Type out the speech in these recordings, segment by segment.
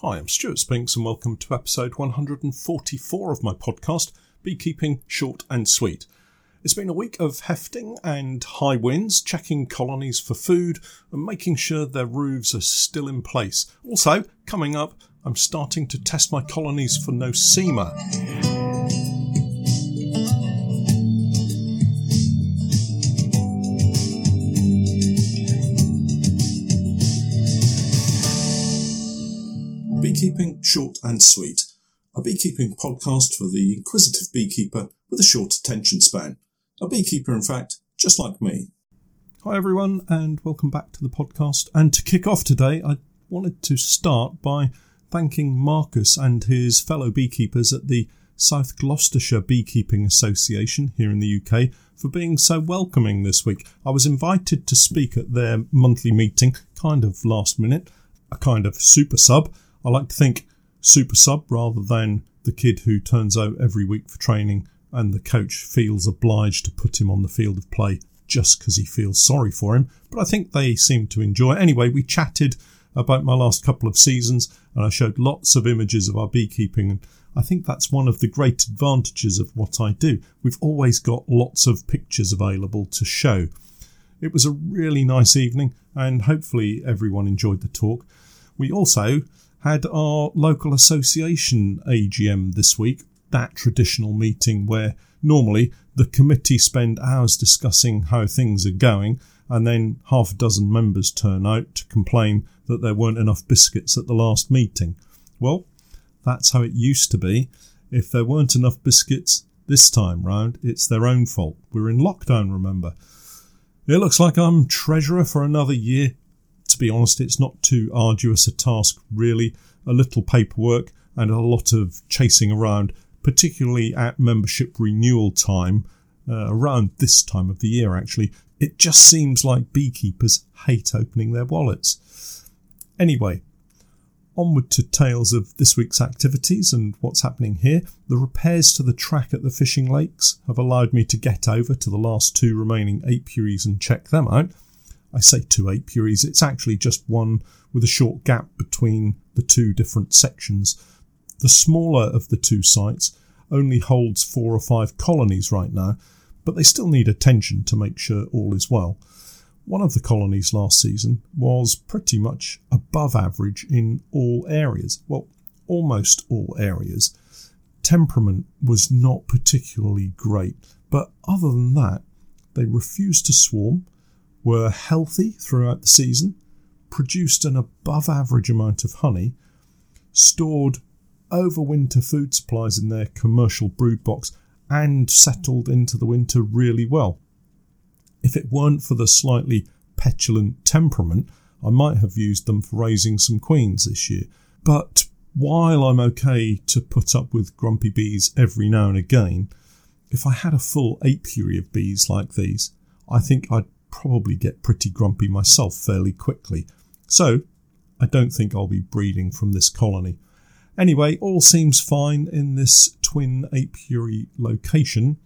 Hi, I'm Stuart Spinks, and welcome to episode 144 of my podcast, Beekeeping Short and Sweet. It's been a week of hefting and high winds, checking colonies for food, and making sure their roofs are still in place. Also, coming up, I'm starting to test my colonies for nosema. Beekeeping Short and Sweet, a beekeeping podcast for the inquisitive beekeeper with a short attention span. A beekeeper, in fact, just like me. Hi, everyone, and welcome back to the podcast. And to kick off today, I wanted to start by thanking Marcus and his fellow beekeepers at the South Gloucestershire Beekeeping Association here in the UK for being so welcoming this week. I was invited to speak at their monthly meeting, kind of last minute, a kind of super sub. I like to think super sub rather than the kid who turns out every week for training and the coach feels obliged to put him on the field of play just because he feels sorry for him. But I think they seem to enjoy it. Anyway, we chatted about my last couple of seasons and I showed lots of images of our beekeeping. And I think that's one of the great advantages of what I do. We've always got lots of pictures available to show. It was a really nice evening and hopefully everyone enjoyed the talk. We also had our local association AGM this week that traditional meeting where normally the committee spend hours discussing how things are going and then half a dozen members turn out to complain that there weren't enough biscuits at the last meeting. Well, that's how it used to be. If there weren't enough biscuits this time round, it's their own fault. We're in lockdown, remember. It looks like I'm treasurer for another year. To be honest, it's not too arduous a task, really. A little paperwork and a lot of chasing around particularly at membership renewal time, uh, around this time of the year actually, it just seems like beekeepers hate opening their wallets. Anyway, onward to tales of this week's activities and what's happening here. The repairs to the track at the fishing lakes have allowed me to get over to the last two remaining apiaries and check them out. I say two apiaries, it's actually just one with a short gap between the two different sections the smaller of the two sites only holds four or five colonies right now, but they still need attention to make sure all is well. One of the colonies last season was pretty much above average in all areas. Well, almost all areas. Temperament was not particularly great, but other than that, they refused to swarm, were healthy throughout the season, produced an above average amount of honey, stored overwinter food supplies in their commercial brood box and settled into the winter really well. If it weren't for the slightly petulant temperament, I might have used them for raising some queens this year. But while I'm okay to put up with grumpy bees every now and again, if I had a full apiary of bees like these, I think I'd probably get pretty grumpy myself fairly quickly. So, I don't think I'll be breeding from this colony. Anyway, all seems fine in this twin apiary location.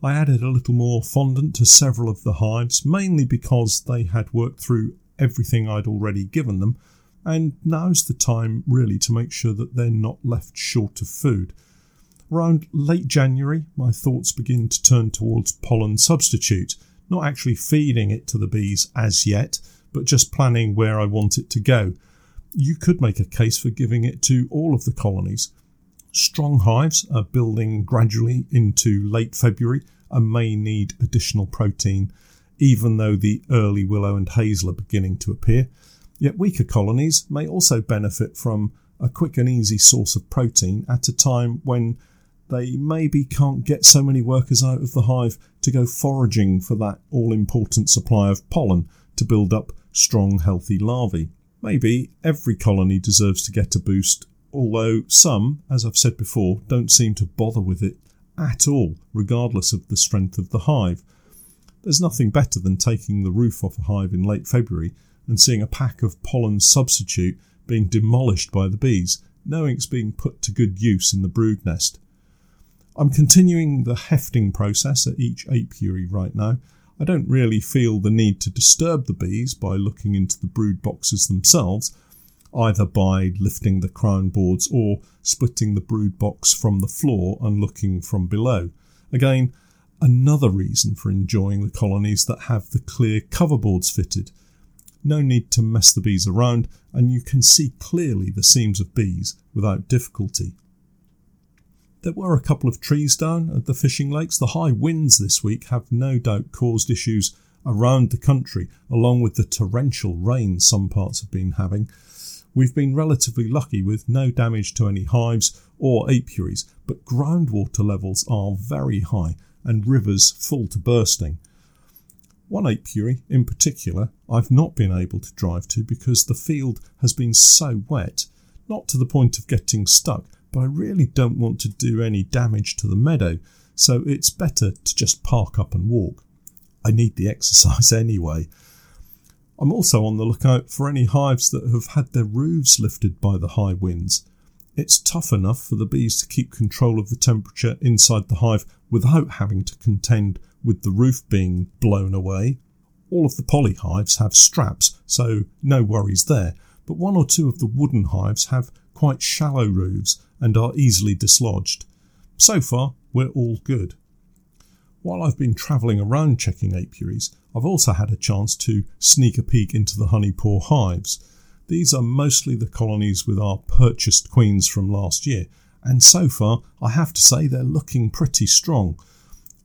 I added a little more fondant to several of the hives, mainly because they had worked through everything I'd already given them, and now's the time really to make sure that they're not left short of food. Around late January, my thoughts begin to turn towards pollen substitute, not actually feeding it to the bees as yet, but just planning where I want it to go you could make a case for giving it to all of the colonies. Strong hives are building gradually into late February and may need additional protein, even though the early willow and hazel are beginning to appear. Yet weaker colonies may also benefit from a quick and easy source of protein at a time when they maybe can't get so many workers out of the hive to go foraging for that all important supply of pollen to build up strong, healthy larvae. Maybe every colony deserves to get a boost, although some, as I've said before, don't seem to bother with it at all, regardless of the strength of the hive. There's nothing better than taking the roof off a hive in late February and seeing a pack of pollen substitute being demolished by the bees, knowing it's being put to good use in the brood nest. I'm continuing the hefting process at each apiary right now, I don't really feel the need to disturb the bees by looking into the brood boxes themselves. either by lifting the crown boards or splitting the brood box from the floor and looking from below. Again, another reason for enjoying the colonies that have the clear cover boards fitted. No need to mess the bees around, and you can see clearly the seams of bees without difficulty. There were a couple of trees down at the fishing lakes. The high winds this week have no doubt caused issues around the country, along with the torrential rain some parts have been having. We've been relatively lucky with no damage to any hives or apiaries, but groundwater levels are very high and rivers full to bursting. One apiary in particular I've not been able to drive to because the field has been so wet, not to the point of getting stuck, but I really don't want to do any damage to the meadow, so it's better to just park up and walk. I need the exercise anyway. I'm also on the lookout for any hives that have had their roofs lifted by the high winds. It's tough enough for the bees to keep control of the temperature inside the hive without having to contend with the roof being blown away. All of the poly hives have straps, so no worries there, but one or two of the wooden hives have quite shallow roofs and are easily dislodged. So far, we're all good. While I've been travelling around checking apiaries, I've also had a chance to sneak a peek into the honeypore hives. These are mostly the colonies with our purchased queens from last year, and so far I have to say they're looking pretty strong.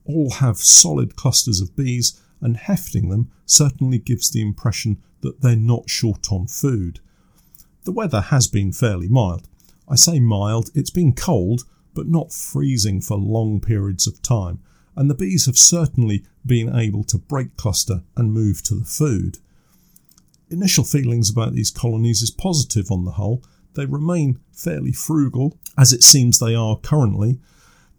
All have solid clusters of bees, and hefting them certainly gives the impression that they're not short on food. The weather has been fairly mild. I say mild, it's been cold, but not freezing for long periods of time, and the bees have certainly been able to break cluster and move to the food. Initial feelings about these colonies is positive on the whole. They remain fairly frugal, as it seems they are currently.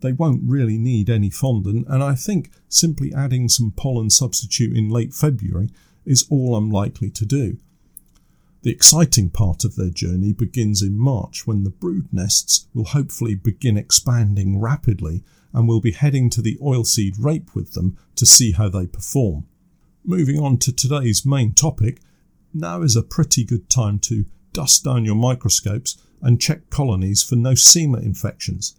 They won't really need any fondant, and I think simply adding some pollen substitute in late February is all I'm likely to do. The exciting part of their journey begins in March when the brood nests will hopefully begin expanding rapidly and we'll be heading to the oilseed rape with them to see how they perform. Moving on to today's main topic, now is a pretty good time to dust down your microscopes and check colonies for nosema infections.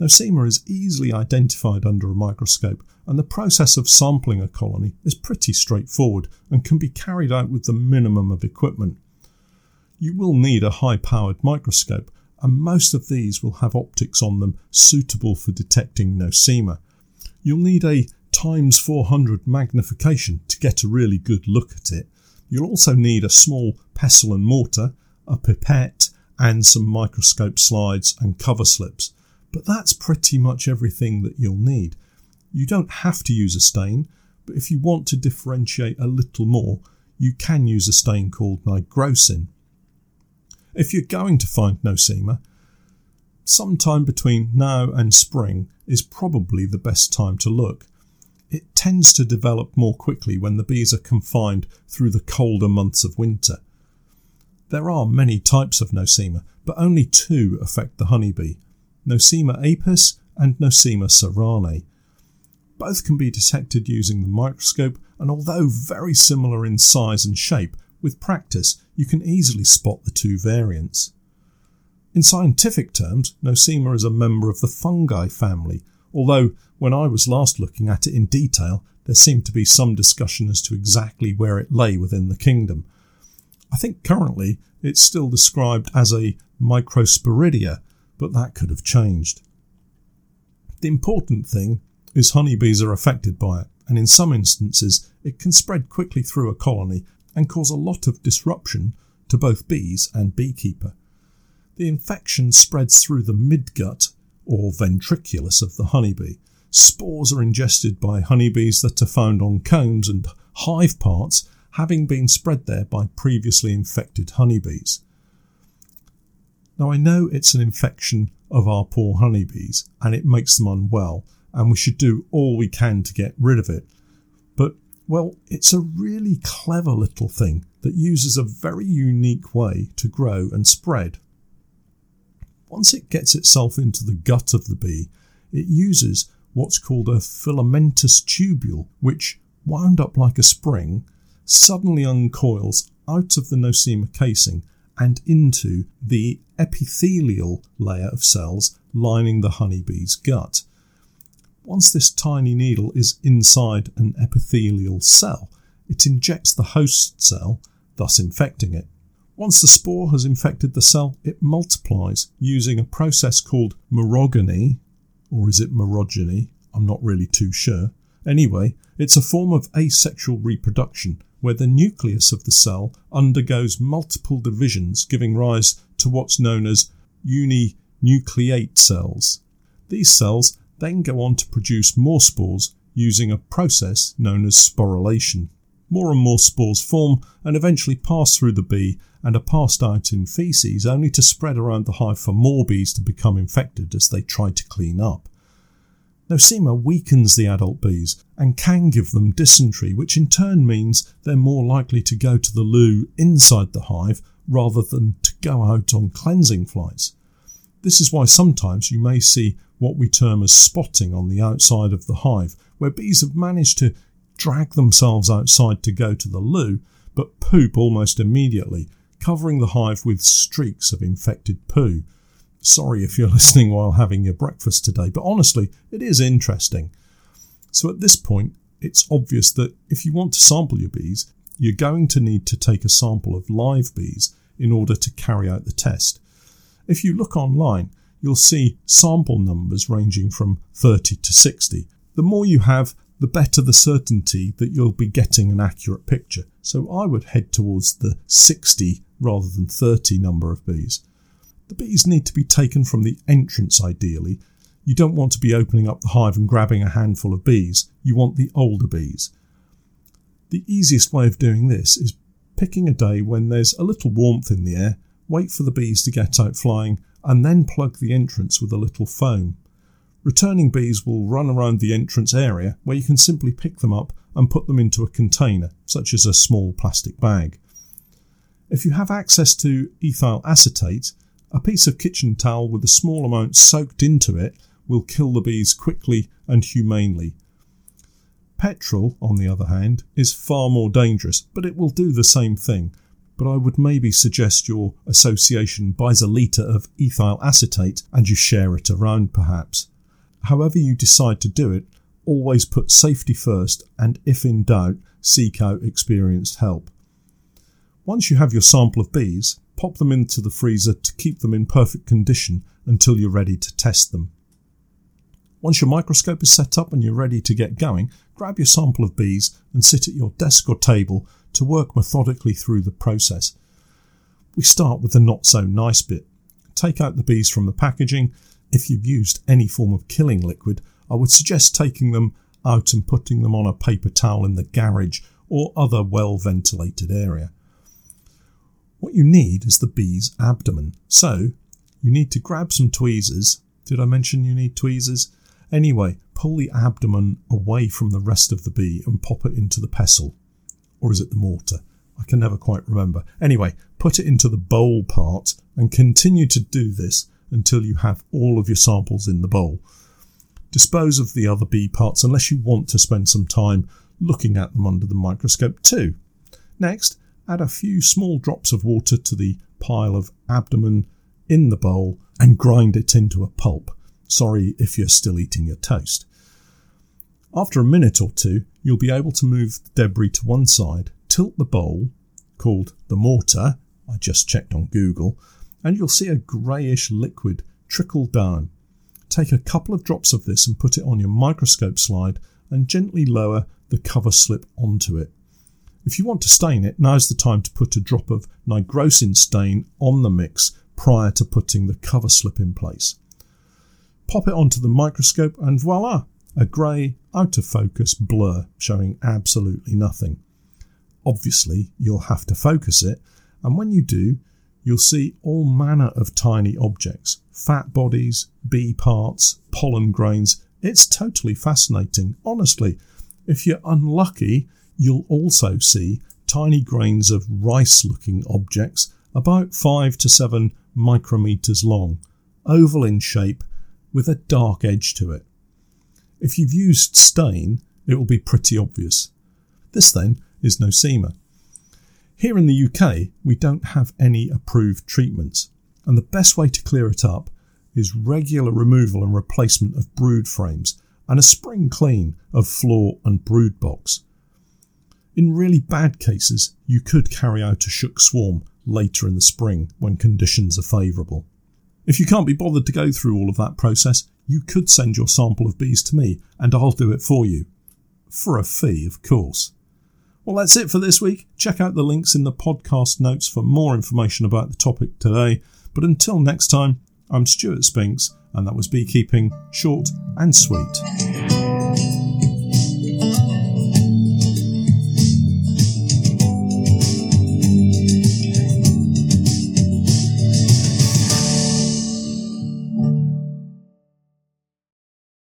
Nosema is easily identified under a microscope, and the process of sampling a colony is pretty straightforward and can be carried out with the minimum of equipment. You will need a high powered microscope, and most of these will have optics on them suitable for detecting nosema. You'll need a times 400 magnification to get a really good look at it. You'll also need a small pestle and mortar, a pipette, and some microscope slides and cover slips. But that's pretty much everything that you'll need. You don't have to use a stain, but if you want to differentiate a little more, you can use a stain called nigrosin. If you're going to find nosema, sometime between now and spring is probably the best time to look. It tends to develop more quickly when the bees are confined through the colder months of winter. There are many types of nosema, but only two affect the honeybee Nosema apis and Nosema ceranae. Both can be detected using the microscope, and although very similar in size and shape, with practice, you can easily spot the two variants. In scientific terms, Nosema is a member of the fungi family, although when I was last looking at it in detail, there seemed to be some discussion as to exactly where it lay within the kingdom. I think currently it's still described as a microsporidia, but that could have changed. The important thing is honeybees are affected by it, and in some instances it can spread quickly through a colony and cause a lot of disruption to both bees and beekeeper. The infection spreads through the midgut or ventriculus of the honeybee. Spores are ingested by honeybees that are found on combs and hive parts, having been spread there by previously infected honeybees. Now, I know it's an infection of our poor honeybees and it makes them unwell, and we should do all we can to get rid of it. But well, it's a really clever little thing that uses a very unique way to grow and spread. Once it gets itself into the gut of the bee, it uses what's called a filamentous tubule, which, wound up like a spring, suddenly uncoils out of the nosema casing and into the epithelial layer of cells lining the honeybee's gut. Once this tiny needle is inside an epithelial cell, it injects the host cell, thus infecting it. Once the spore has infected the cell, it multiplies using a process called merogeny, or is it merogeny? I'm not really too sure. Anyway, it's a form of asexual reproduction where the nucleus of the cell undergoes multiple divisions, giving rise to what's known as uninucleate cells. These cells then go on to produce more spores using a process known as sporulation. More and more spores form and eventually pass through the bee and are passed out in feces only to spread around the hive for more bees to become infected as they try to clean up. Nosema weakens the adult bees and can give them dysentery, which in turn means they're more likely to go to the loo inside the hive rather than to go out on cleansing flights. This is why sometimes you may see what we term as spotting on the outside of the hive, where bees have managed to drag themselves outside to go to the loo, but poop almost immediately, covering the hive with streaks of infected poo. Sorry if you're listening while having your breakfast today, but honestly, it is interesting. So at this point, it's obvious that if you want to sample your bees, you're going to need to take a sample of live bees in order to carry out the test. If you look online, you'll see sample numbers ranging from 30 to 60. The more you have, the better the certainty that you'll be getting an accurate picture. So I would head towards the 60 rather than 30 number of bees. The bees need to be taken from the entrance ideally. You don't want to be opening up the hive and grabbing a handful of bees. You want the older bees. The easiest way of doing this is picking a day when there's a little warmth in the air, wait for the bees to get out flying, and then plug the entrance with a little foam. Returning bees will run around the entrance area where you can simply pick them up and put them into a container, such as a small plastic bag. If you have access to ethyl acetate, a piece of kitchen towel with a small amount soaked into it will kill the bees quickly and humanely. Petrol, on the other hand, is far more dangerous, but it will do the same thing. But I would maybe suggest your association buys a litre of ethyl acetate and you share it around perhaps. However, you decide to do it, always put safety first and if in doubt, seek out experienced help. Once you have your sample of bees, pop them into the freezer to keep them in perfect condition until you're ready to test them. Once your microscope is set up and you're ready to get going, grab your sample of bees and sit at your desk or table to work methodically through the process. We start with the not so nice bit. Take out the bees from the packaging. If you've used any form of killing liquid, I would suggest taking them out and putting them on a paper towel in the garage or other well ventilated area. What you need is the bee's abdomen. So you need to grab some tweezers. Did I mention you need tweezers? Anyway, pull the abdomen away from the rest of the bee and pop it into the pestle. Or is it the mortar? I can never quite remember. Anyway, put it into the bowl part and continue to do this until you have all of your samples in the bowl. Dispose of the other bee parts unless you want to spend some time looking at them under the microscope too. Next, add a few small drops of water to the pile of abdomen in the bowl and grind it into a pulp. Sorry if you're still eating your toast. After a minute or two, you'll be able to move the debris to one side, tilt the bowl, called the mortar, I just checked on Google, and you'll see a greyish liquid trickle down. Take a couple of drops of this and put it on your microscope slide and gently lower the cover slip onto it. If you want to stain it, now's the time to put a drop of nigrosin stain on the mix prior to putting the cover slip in place. Pop it onto the microscope and voila, a grey, out of focus blur showing absolutely nothing. Obviously, you'll have to focus it, and when you do, you'll see all manner of tiny objects fat bodies, bee parts, pollen grains. It's totally fascinating, honestly. If you're unlucky, you'll also see tiny grains of rice looking objects about 5 to 7 micrometers long, oval in shape with a dark edge to it. If you've used stain, it will be pretty obvious. This then is nosema. Here in the UK, we don't have any approved treatments, and the best way to clear it up is regular removal and replacement of brood frames and a spring clean of floor and brood box. In really bad cases, you could carry out a shook swarm later in the spring when conditions are favourable. If you can't be bothered to go through all of that process, you could send your sample of bees to me and I'll do it for you. For a fee, of course. Well, that's it for this week. Check out the links in the podcast notes for more information about the topic today. But until next time, I'm Stuart Spinks, and that was Beekeeping Short and Sweet.